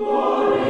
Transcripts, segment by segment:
Glory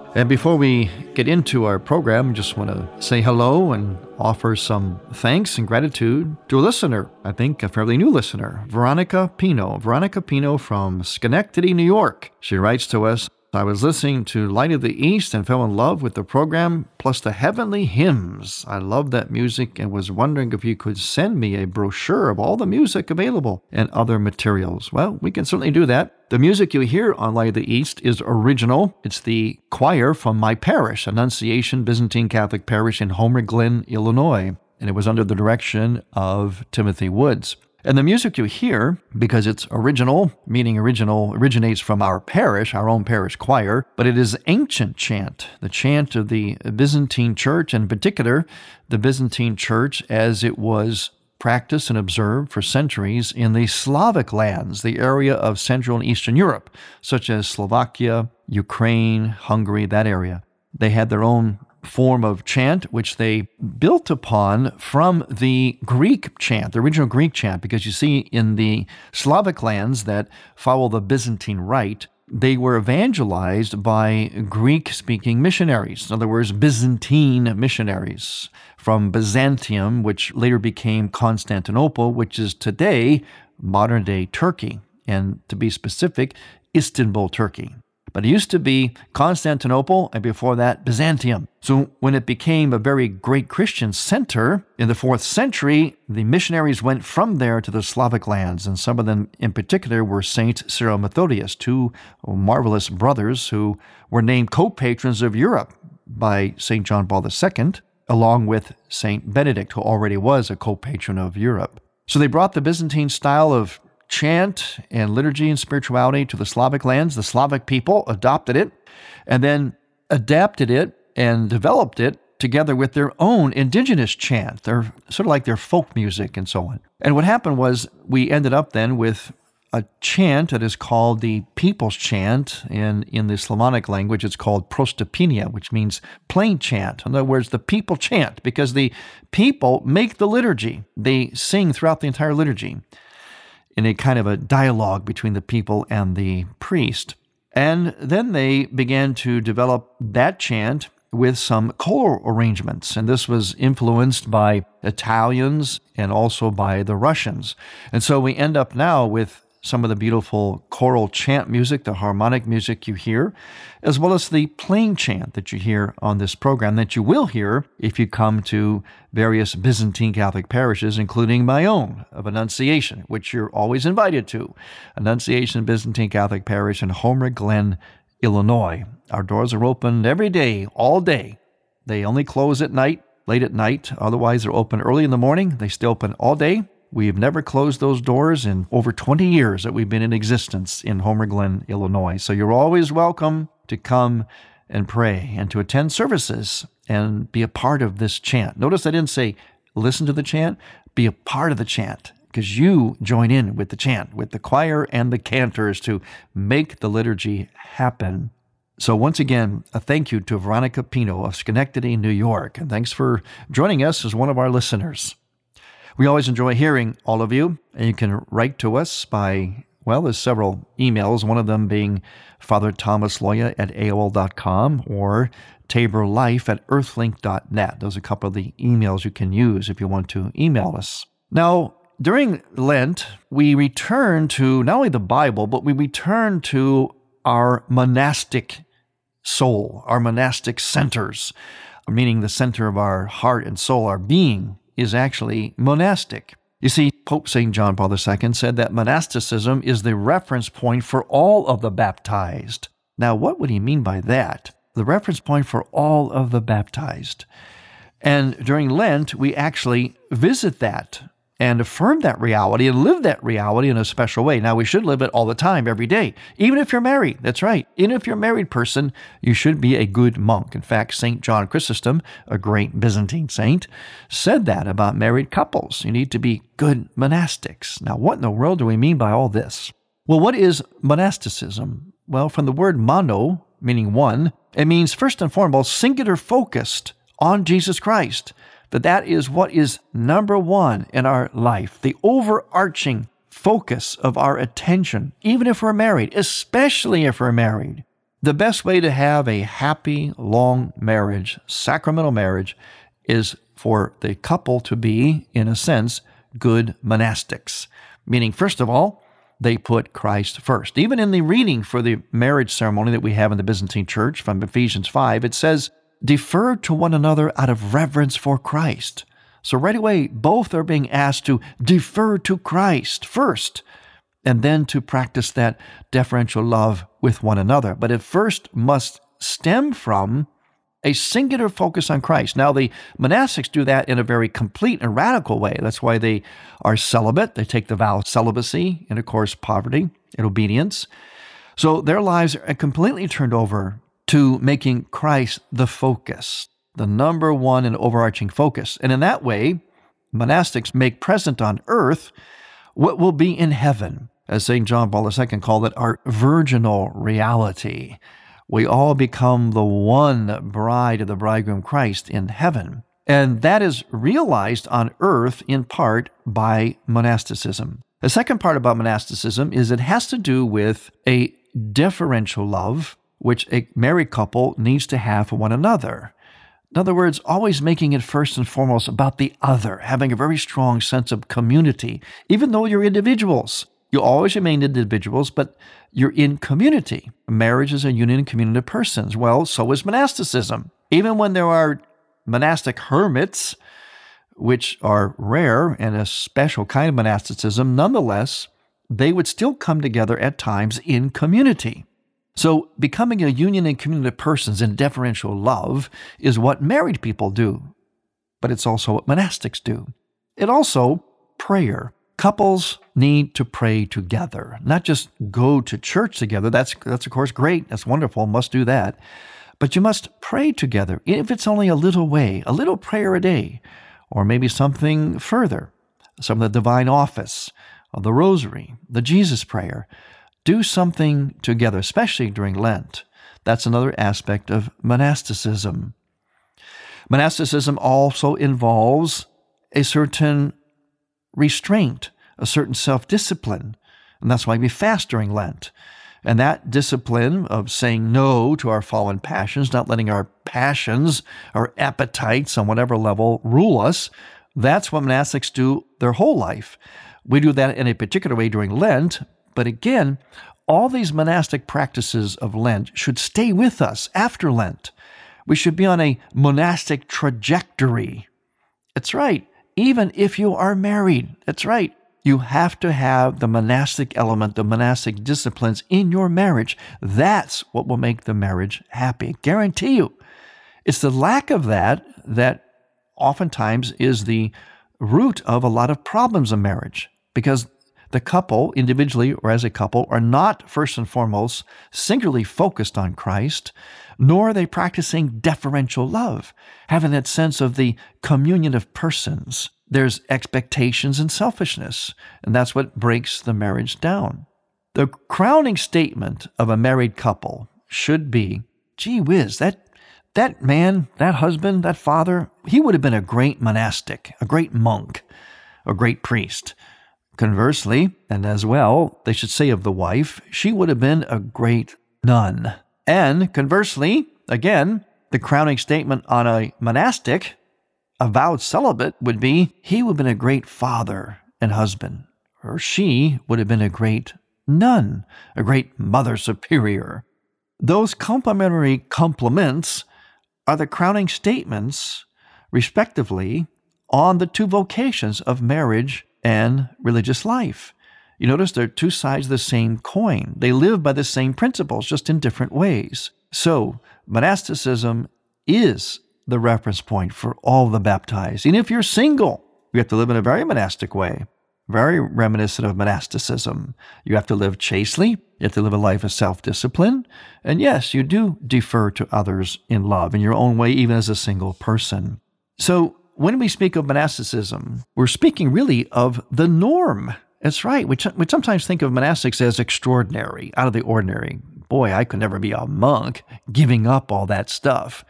And before we get into our program, just want to say hello and offer some thanks and gratitude to a listener, I think a fairly new listener, Veronica Pino. Veronica Pino from Schenectady, New York. She writes to us I was listening to Light of the East and fell in love with the program, plus the heavenly hymns. I love that music and was wondering if you could send me a brochure of all the music available and other materials. Well, we can certainly do that. The music you hear on Light of the East is original. It's the choir from my parish, Annunciation Byzantine Catholic Parish in Homer Glen, Illinois, and it was under the direction of Timothy Woods. And the music you hear, because it's original, meaning original, originates from our parish, our own parish choir, but it is ancient chant, the chant of the Byzantine church, and in particular, the Byzantine church as it was practiced and observed for centuries in the Slavic lands, the area of Central and Eastern Europe, such as Slovakia, Ukraine, Hungary, that area. They had their own form of chant, which they built upon from the Greek chant, the original Greek chant, because you see in the Slavic lands that follow the Byzantine rite, they were evangelized by Greek speaking missionaries, in other words, Byzantine missionaries from Byzantium, which later became Constantinople, which is today modern day Turkey, and to be specific, Istanbul, Turkey. But it used to be Constantinople and before that Byzantium. So when it became a very great Christian center in the fourth century, the missionaries went from there to the Slavic lands, and some of them in particular were Saint Cyril Methodius, two marvelous brothers who were named co-patrons of Europe by Saint John Paul II, along with Saint Benedict, who already was a co-patron of Europe. So they brought the Byzantine style of chant and liturgy and spirituality to the Slavic lands. The Slavic people adopted it and then adapted it and developed it together with their own indigenous chant. They're sort of like their folk music and so on. And what happened was we ended up then with a chant that is called the people's chant. And in the Slavonic language, it's called prostopenia, which means plain chant. In other words, the people chant because the people make the liturgy. They sing throughout the entire liturgy in a kind of a dialogue between the people and the priest. And then they began to develop that chant with some choral arrangements. And this was influenced by Italians and also by the Russians. And so we end up now with some of the beautiful choral chant music, the harmonic music you hear, as well as the plain chant that you hear on this program that you will hear if you come to various Byzantine Catholic parishes, including my own of Annunciation, which you're always invited to. Annunciation Byzantine Catholic Parish in Homer Glen, Illinois. Our doors are open every day, all day. They only close at night, late at night. Otherwise, they're open early in the morning. They stay open all day We've never closed those doors in over 20 years that we've been in existence in Homer Glen, Illinois. So you're always welcome to come and pray and to attend services and be a part of this chant. Notice I didn't say listen to the chant, be a part of the chant because you join in with the chant, with the choir and the cantors to make the liturgy happen. So, once again, a thank you to Veronica Pino of Schenectady, New York, and thanks for joining us as one of our listeners. We always enjoy hearing all of you, and you can write to us by, well, there's several emails, one of them being Father Thomas Loya at AOL.com or taborlife at earthlink.net. Those are a couple of the emails you can use if you want to email us. Now, during Lent, we return to not only the Bible, but we return to our monastic soul, our monastic centers, meaning the center of our heart and soul, our being is actually monastic. You see, Pope St. John Paul II said that monasticism is the reference point for all of the baptized. Now, what would he mean by that? The reference point for all of the baptized. And during Lent, we actually visit that and affirm that reality and live that reality in a special way. Now, we should live it all the time, every day, even if you're married. That's right. Even if you're a married person, you should be a good monk. In fact, St. John Chrysostom, a great Byzantine saint, said that about married couples. You need to be good monastics. Now, what in the world do we mean by all this? Well, what is monasticism? Well, from the word mono, meaning one, it means first and foremost singular focused on Jesus Christ that that is what is number one in our life, the overarching focus of our attention, even if we're married, especially if we're married. The best way to have a happy, long marriage, sacramental marriage, is for the couple to be, in a sense, good monastics. Meaning, first of all, they put Christ first. Even in the reading for the marriage ceremony that we have in the Byzantine Church from Ephesians 5, it says, defer to one another out of reverence for Christ. So, right away, both are being asked to defer to Christ first, and then to practice that deferential love with one another. But it first must stem from a singular focus on Christ. Now, the monastics do that in a very complete and radical way. That's why they are celibate. They take the vow of celibacy and, of course, poverty and obedience. So their lives are completely turned over to making Christ the focus, the number one and overarching focus. And in that way, monastics make present on earth what will be in heaven, as St. John Paul II called it, our virginal reality. We all become the one bride of the bridegroom Christ in heaven. And that is realized on earth in part by monasticism. The second part about monasticism is it has to do with a deferential love which a married couple needs to have for one another. In other words, always making it first and foremost about the other, having a very strong sense of community, even though you're individuals. You always remain individuals, but you're in community. Marriage is a union and community of persons. Well, so is monasticism. Even when there are monastic hermits, which are rare and a special kind of monasticism, nonetheless, they would still come together at times in community. So, becoming a union and community of persons in deferential love is what married people do, but it's also what monastics do. It also prayer. Couples need to pray together, not just go to church together. That's that's of course great. That's wonderful. Must do that. But you must pray together, if it's only a little way, a little prayer a day, or maybe something further, some of the divine office, the rosary, the Jesus prayer do something together, especially during Lent. That's another aspect of monasticism. Monasticism also involves a certain restraint, a certain self discipline. And that's why we fast during Lent. And that discipline of saying no to our fallen passions, not letting our passions, our appetites on whatever level rule us, that's what monastics do their whole life. We do that in a particular way during Lent, but again, all these monastic practices of Lent should stay with us after Lent. We should be on a monastic trajectory. That's right. Even if you are married, that's right. You have to have the monastic element, the monastic disciplines in your marriage. That's what will make the marriage happy. Guarantee you. It's the lack of that that oftentimes is the root of a lot of problems in marriage because The couple, individually or as a couple, are not first and foremost singularly focused on Christ, nor are they practicing deferential love, having that sense of the communion of persons. There's expectations and selfishness, and that's what breaks the marriage down. The crowning statement of a married couple should be gee whiz, that, that man, that husband, that father, he would have been a great monastic, a great monk, a great priest. Conversely, and as well, they should say of the wife, she would have been a great nun. And conversely, again, the crowning statement on a monastic, a vowed celibate, would be he would have been a great father and husband, or she would have been a great nun, a great mother superior. Those complementary compliments are the crowning statements, respectively, on the two vocations of marriage and religious life. You notice they're two sides of the same coin. They live by the same principles, just in different ways. So, monasticism is the reference point for all the baptized. And if you're single, you have to live in a very monastic way, very reminiscent of monasticism. You have to live chastely, you have to live a life of self discipline. And yes, you do defer to others in love in your own way, even as a single person. So, when we speak of monasticism, we're speaking really of the norm. That's right. We, we sometimes think of monastics as extraordinary, out of the ordinary. Boy, I could never be a monk giving up all that stuff.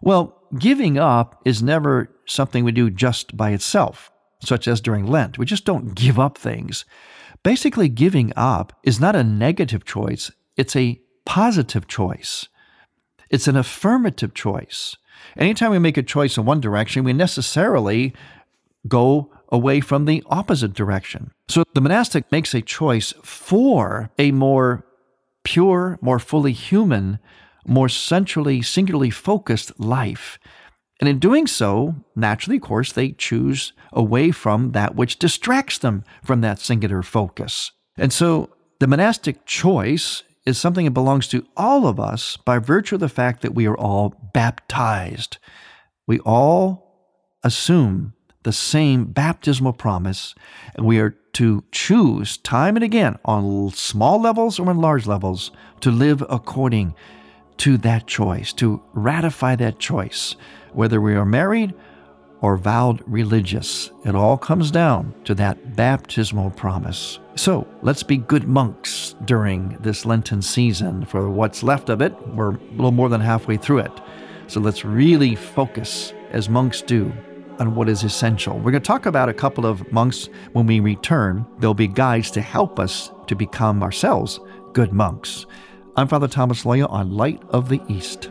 Well, giving up is never something we do just by itself, such as during Lent. We just don't give up things. Basically, giving up is not a negative choice, it's a positive choice. It's an affirmative choice. Anytime we make a choice in one direction, we necessarily go away from the opposite direction. So the monastic makes a choice for a more pure, more fully human, more centrally, singularly focused life. And in doing so, naturally, of course, they choose away from that which distracts them from that singular focus. And so the monastic choice is something that belongs to all of us by virtue of the fact that we are all baptized. We all assume the same baptismal promise, and we are to choose time and again on small levels or on large levels to live according to that choice, to ratify that choice, whether we are married or vowed religious. It all comes down to that baptismal promise. So let's be good monks during this Lenten season. For what's left of it, we're a little more than halfway through it. So let's really focus, as monks do, on what is essential. We're going to talk about a couple of monks when we return. There'll be guides to help us to become ourselves good monks. I'm Father Thomas Loya on Light of the East.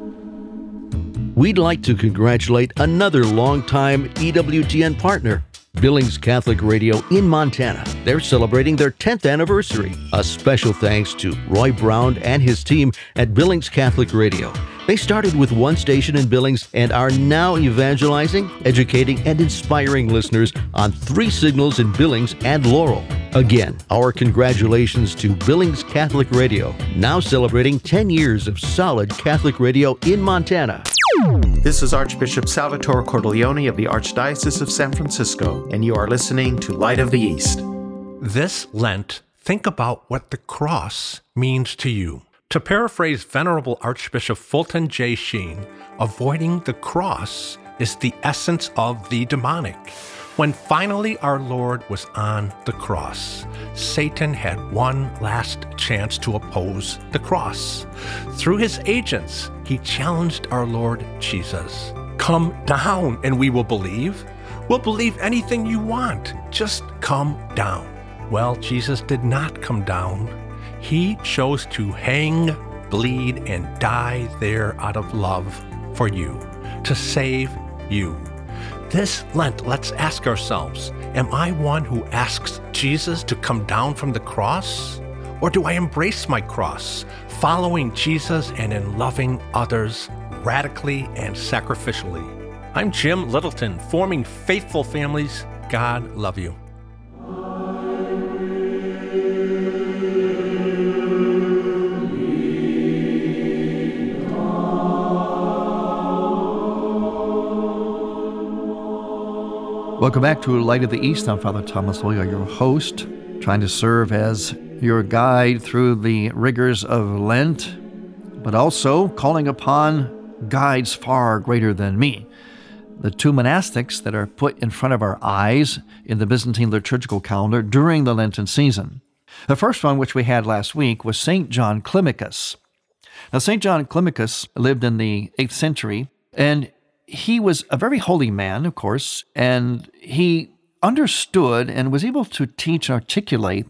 We'd like to congratulate another longtime EWTN partner, Billings Catholic Radio in Montana. They're celebrating their 10th anniversary. A special thanks to Roy Brown and his team at Billings Catholic Radio. They started with one station in Billings and are now evangelizing, educating, and inspiring listeners on three signals in Billings and Laurel. Again, our congratulations to Billings Catholic Radio, now celebrating 10 years of solid Catholic radio in Montana. This is Archbishop Salvatore Cordileone of the Archdiocese of San Francisco, and you are listening to Light of the East. This Lent, think about what the cross means to you. To paraphrase Venerable Archbishop Fulton J. Sheen, avoiding the cross is the essence of the demonic. When finally our Lord was on the cross, Satan had one last chance to oppose the cross. Through his agents, he challenged our Lord Jesus Come down and we will believe. We'll believe anything you want. Just come down. Well, Jesus did not come down. He chose to hang, bleed, and die there out of love for you, to save you. This Lent, let's ask ourselves Am I one who asks Jesus to come down from the cross? Or do I embrace my cross, following Jesus and in loving others radically and sacrificially? I'm Jim Littleton, forming faithful families. God love you. Welcome back to Light of the East. I'm Father Thomas Loya, your host, trying to serve as your guide through the rigors of Lent, but also calling upon guides far greater than me. The two monastics that are put in front of our eyes in the Byzantine liturgical calendar during the Lenten season. The first one, which we had last week, was St. John Climacus. Now, St. John Climacus lived in the 8th century, and he was a very holy man, of course, and he understood and was able to teach and articulate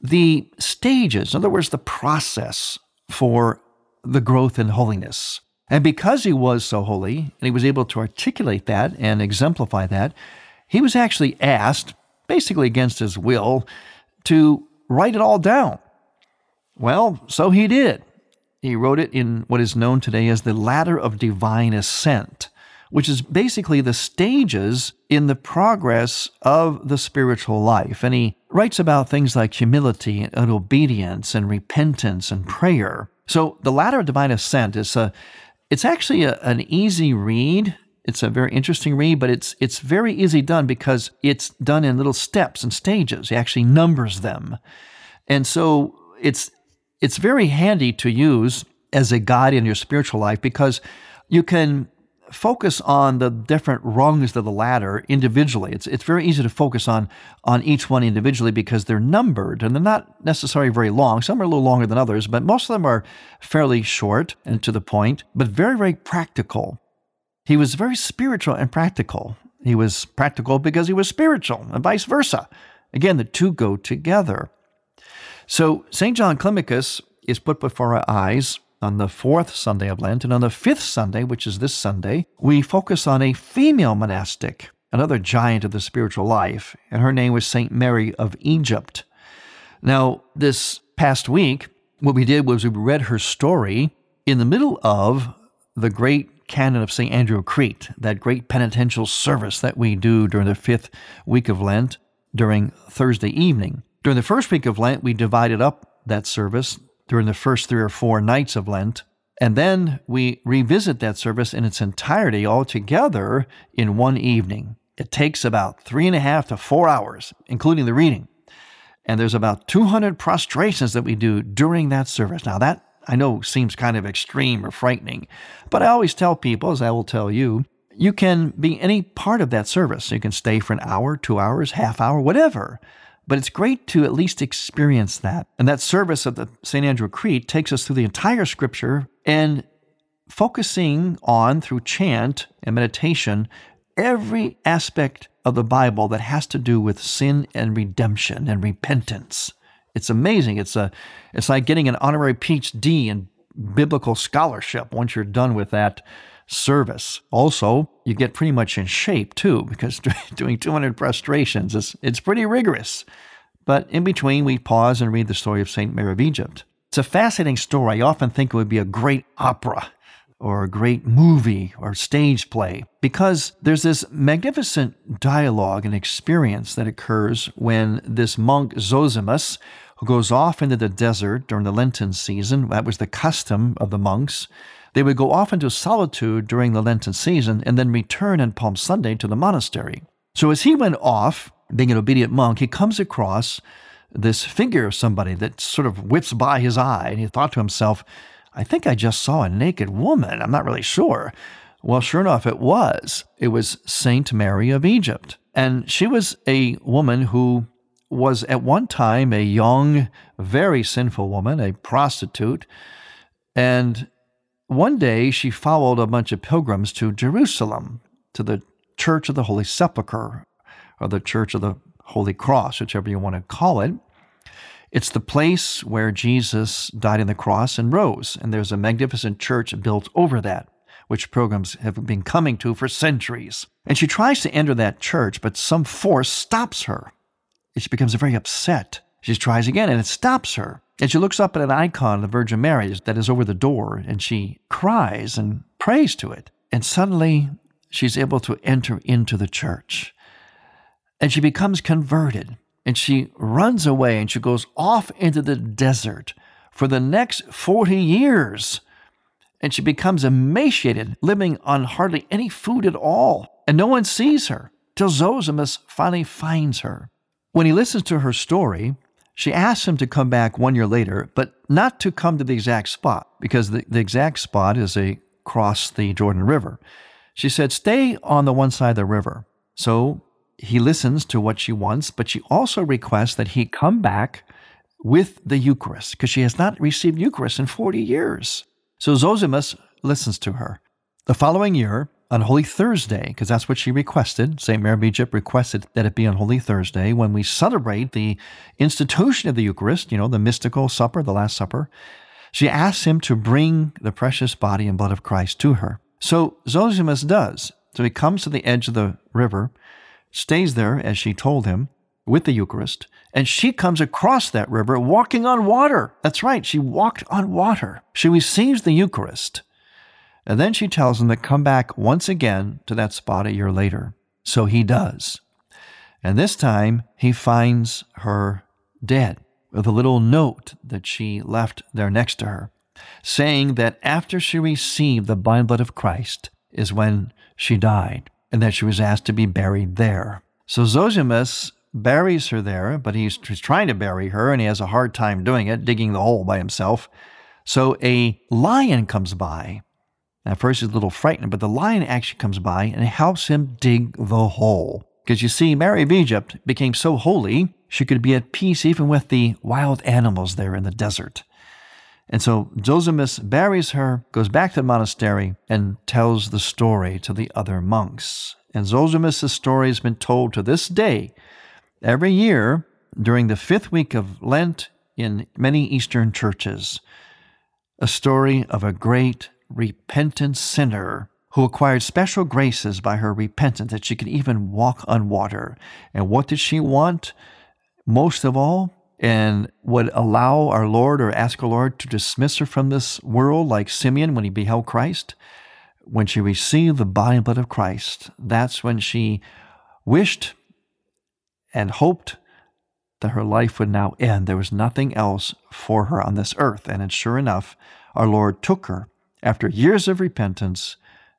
the stages, in other words, the process for the growth in holiness. And because he was so holy and he was able to articulate that and exemplify that, he was actually asked, basically against his will, to write it all down. Well, so he did. He wrote it in what is known today as the Ladder of Divine Ascent which is basically the stages in the progress of the spiritual life. And he writes about things like humility and obedience and repentance and prayer. So the ladder of divine ascent is a, it's actually a, an easy read. It's a very interesting read, but it's it's very easy done because it's done in little steps and stages. He actually numbers them. And so it's it's very handy to use as a guide in your spiritual life because you can focus on the different rungs of the ladder individually. It's it's very easy to focus on on each one individually because they're numbered and they're not necessarily very long. Some are a little longer than others, but most of them are fairly short and to the point, but very very practical. He was very spiritual and practical. He was practical because he was spiritual, and vice versa. Again, the two go together. So St. John Climacus is put before our eyes on the fourth Sunday of Lent. And on the fifth Sunday, which is this Sunday, we focus on a female monastic, another giant of the spiritual life, and her name was St. Mary of Egypt. Now, this past week, what we did was we read her story in the middle of the great canon of St. Andrew of Crete, that great penitential service that we do during the fifth week of Lent during Thursday evening. During the first week of Lent, we divided up that service during the first three or four nights of Lent. And then we revisit that service in its entirety all together in one evening. It takes about three and a half to four hours, including the reading. And there's about 200 prostrations that we do during that service. Now, that I know seems kind of extreme or frightening, but I always tell people, as I will tell you, you can be any part of that service. You can stay for an hour, two hours, half hour, whatever. But it's great to at least experience that. And that service of the St. Andrew Crete takes us through the entire scripture and focusing on, through chant and meditation, every aspect of the Bible that has to do with sin and redemption and repentance. It's amazing. It's a it's like getting an honorary PhD in biblical scholarship once you're done with that service. Also, you get pretty much in shape too, because doing 200 prostrations is it's pretty rigorous. But in between, we pause and read the story of St. Mary of Egypt. It's a fascinating story. I often think it would be a great opera or a great movie or stage play because there's this magnificent dialogue and experience that occurs when this monk Zosimus, who goes off into the desert during the Lenten season, that was the custom of the monks, they would go off into solitude during the Lenten season and then return on Palm Sunday to the monastery. So as he went off, being an obedient monk, he comes across this figure of somebody that sort of whips by his eye, and he thought to himself, I think I just saw a naked woman. I'm not really sure. Well, sure enough, it was. It was Saint Mary of Egypt. And she was a woman who was at one time a young, very sinful woman, a prostitute. And one day she followed a bunch of pilgrims to Jerusalem, to the Church of the Holy Sepulchre, or the Church of the Holy Cross, whichever you want to call it. It's the place where Jesus died on the cross and rose, and there's a magnificent church built over that, which pilgrims have been coming to for centuries. And she tries to enter that church, but some force stops her. She becomes very upset. She tries again, and it stops her. And she looks up at an icon of the Virgin Mary that is over the door and she cries and prays to it. And suddenly she's able to enter into the church. And she becomes converted and she runs away and she goes off into the desert for the next 40 years. And she becomes emaciated, living on hardly any food at all. And no one sees her till Zosimus finally finds her. When he listens to her story, she asks him to come back one year later, but not to come to the exact spot, because the, the exact spot is a cross the Jordan River. She said, Stay on the one side of the river. So he listens to what she wants, but she also requests that he come back with the Eucharist, because she has not received Eucharist in 40 years. So Zosimus listens to her. The following year, on Holy Thursday, because that's what she requested. St. Mary of Egypt requested that it be on Holy Thursday when we celebrate the institution of the Eucharist, you know, the mystical supper, the Last Supper. She asks him to bring the precious body and blood of Christ to her. So Zosimus does. So he comes to the edge of the river, stays there as she told him with the Eucharist, and she comes across that river walking on water. That's right, she walked on water. She receives the Eucharist. And then she tells him to come back once again to that spot a year later. So he does. And this time he finds her dead with a little note that she left there next to her, saying that after she received the blood of Christ is when she died, and that she was asked to be buried there. So Zosimus buries her there, but he's, he's trying to bury her, and he has a hard time doing it, digging the hole by himself. So a lion comes by at first, he's a little frightened, but the lion actually comes by and helps him dig the hole. Because you see, Mary of Egypt became so holy, she could be at peace even with the wild animals there in the desert. And so Zosimus buries her, goes back to the monastery, and tells the story to the other monks. And Zosimus' story has been told to this day every year during the fifth week of Lent in many Eastern churches. A story of a great repentant sinner who acquired special graces by her repentance that she could even walk on water. And what did she want most of all? And would allow our Lord or ask our Lord to dismiss her from this world like Simeon when he beheld Christ? When she received the body and blood of Christ, that's when she wished and hoped that her life would now end. There was nothing else for her on this earth. And sure enough, our Lord took her after years of repentance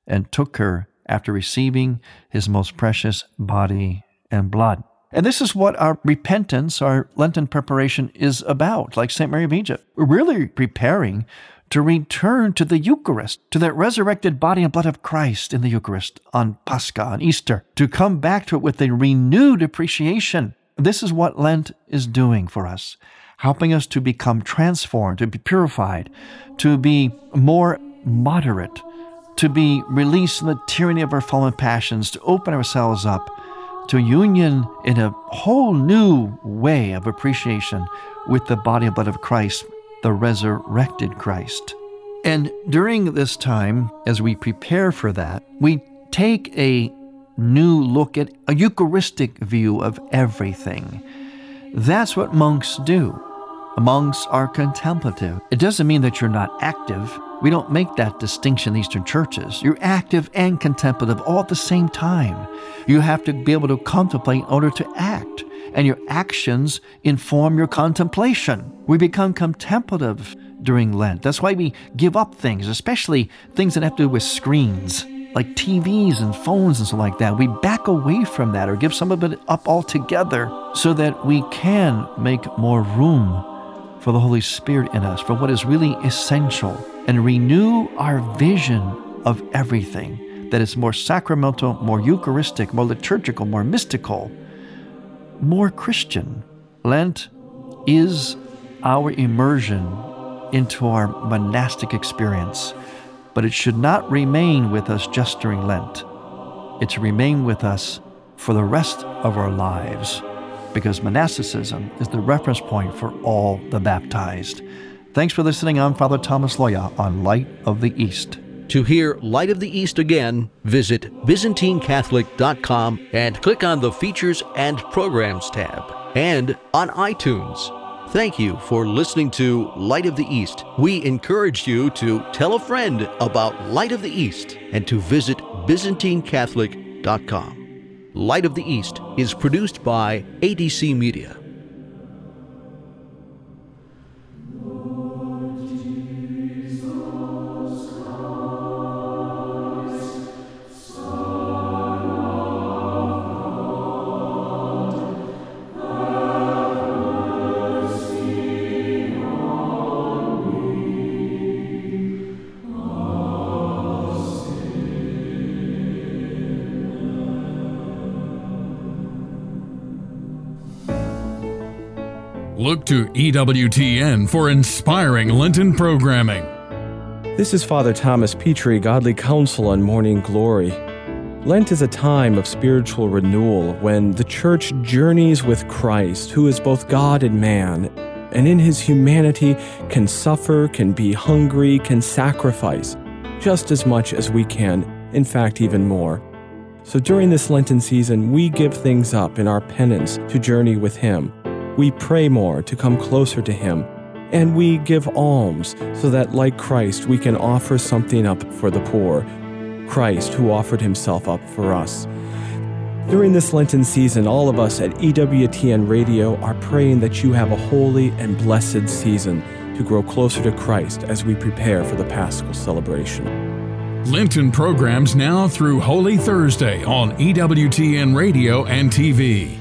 and took her after receiving his most precious body and blood. And this is what our repentance, our Lenten preparation is about, like St. Mary of Egypt. We're really preparing to return to the Eucharist, to that resurrected body and blood of Christ in the Eucharist on Pascha, on Easter, to come back to it with a renewed appreciation. This is what Lent is doing for us, helping us to become transformed, to be purified, to be more moderate, to be released from the tyranny of our fallen passions, to open ourselves up to union in a whole new way of appreciation with the body and blood of Christ, the resurrected Christ. And during this time, as we prepare for that, we take a new look at a Eucharistic view of everything. That's what monks do. Monks are contemplative. It doesn't mean that you're not active. We don't make that distinction in Eastern churches. You're active and contemplative all at the same time. You have to be able to contemplate in order to act, and your actions inform your contemplation. We become contemplative during Lent. That's why we give up things, especially things that have to do with screens, like TVs and phones and stuff like that. We back away from that or give some of it up altogether so that we can make more room for the Holy Spirit in us, for what is really essential, and renew our vision of everything that is more sacramental, more Eucharistic, more liturgical, more mystical, more Christian. Lent is our immersion into our monastic experience, but it should not remain with us just during Lent. It should remain with us for the rest of our lives because monasticism is the reference point for all the baptized. Thanks for listening. I'm Father Thomas Loya on Light of the East. To hear Light of the East again, visit ByzantineCatholic.com and click on the Features and Programs tab, and on iTunes. Thank you for listening to Light of the East. We encourage you to tell a friend about Light of the East and to visit ByzantineCatholic.com. Light of the East is produced by ADC Media. To EWTN for inspiring Lenten programming. This is Father Thomas Petri, Godly Counsel on Morning Glory. Lent is a time of spiritual renewal when the Church journeys with Christ, who is both God and man, and in his humanity can suffer, can be hungry, can sacrifice, just as much as we can, in fact, even more. So during this Lenten season, we give things up in our penance to journey with Him. We pray more to come closer to Him, and we give alms so that, like Christ, we can offer something up for the poor. Christ, who offered Himself up for us. During this Lenten season, all of us at EWTN Radio are praying that you have a holy and blessed season to grow closer to Christ as we prepare for the Paschal celebration. Lenten programs now through Holy Thursday on EWTN Radio and TV.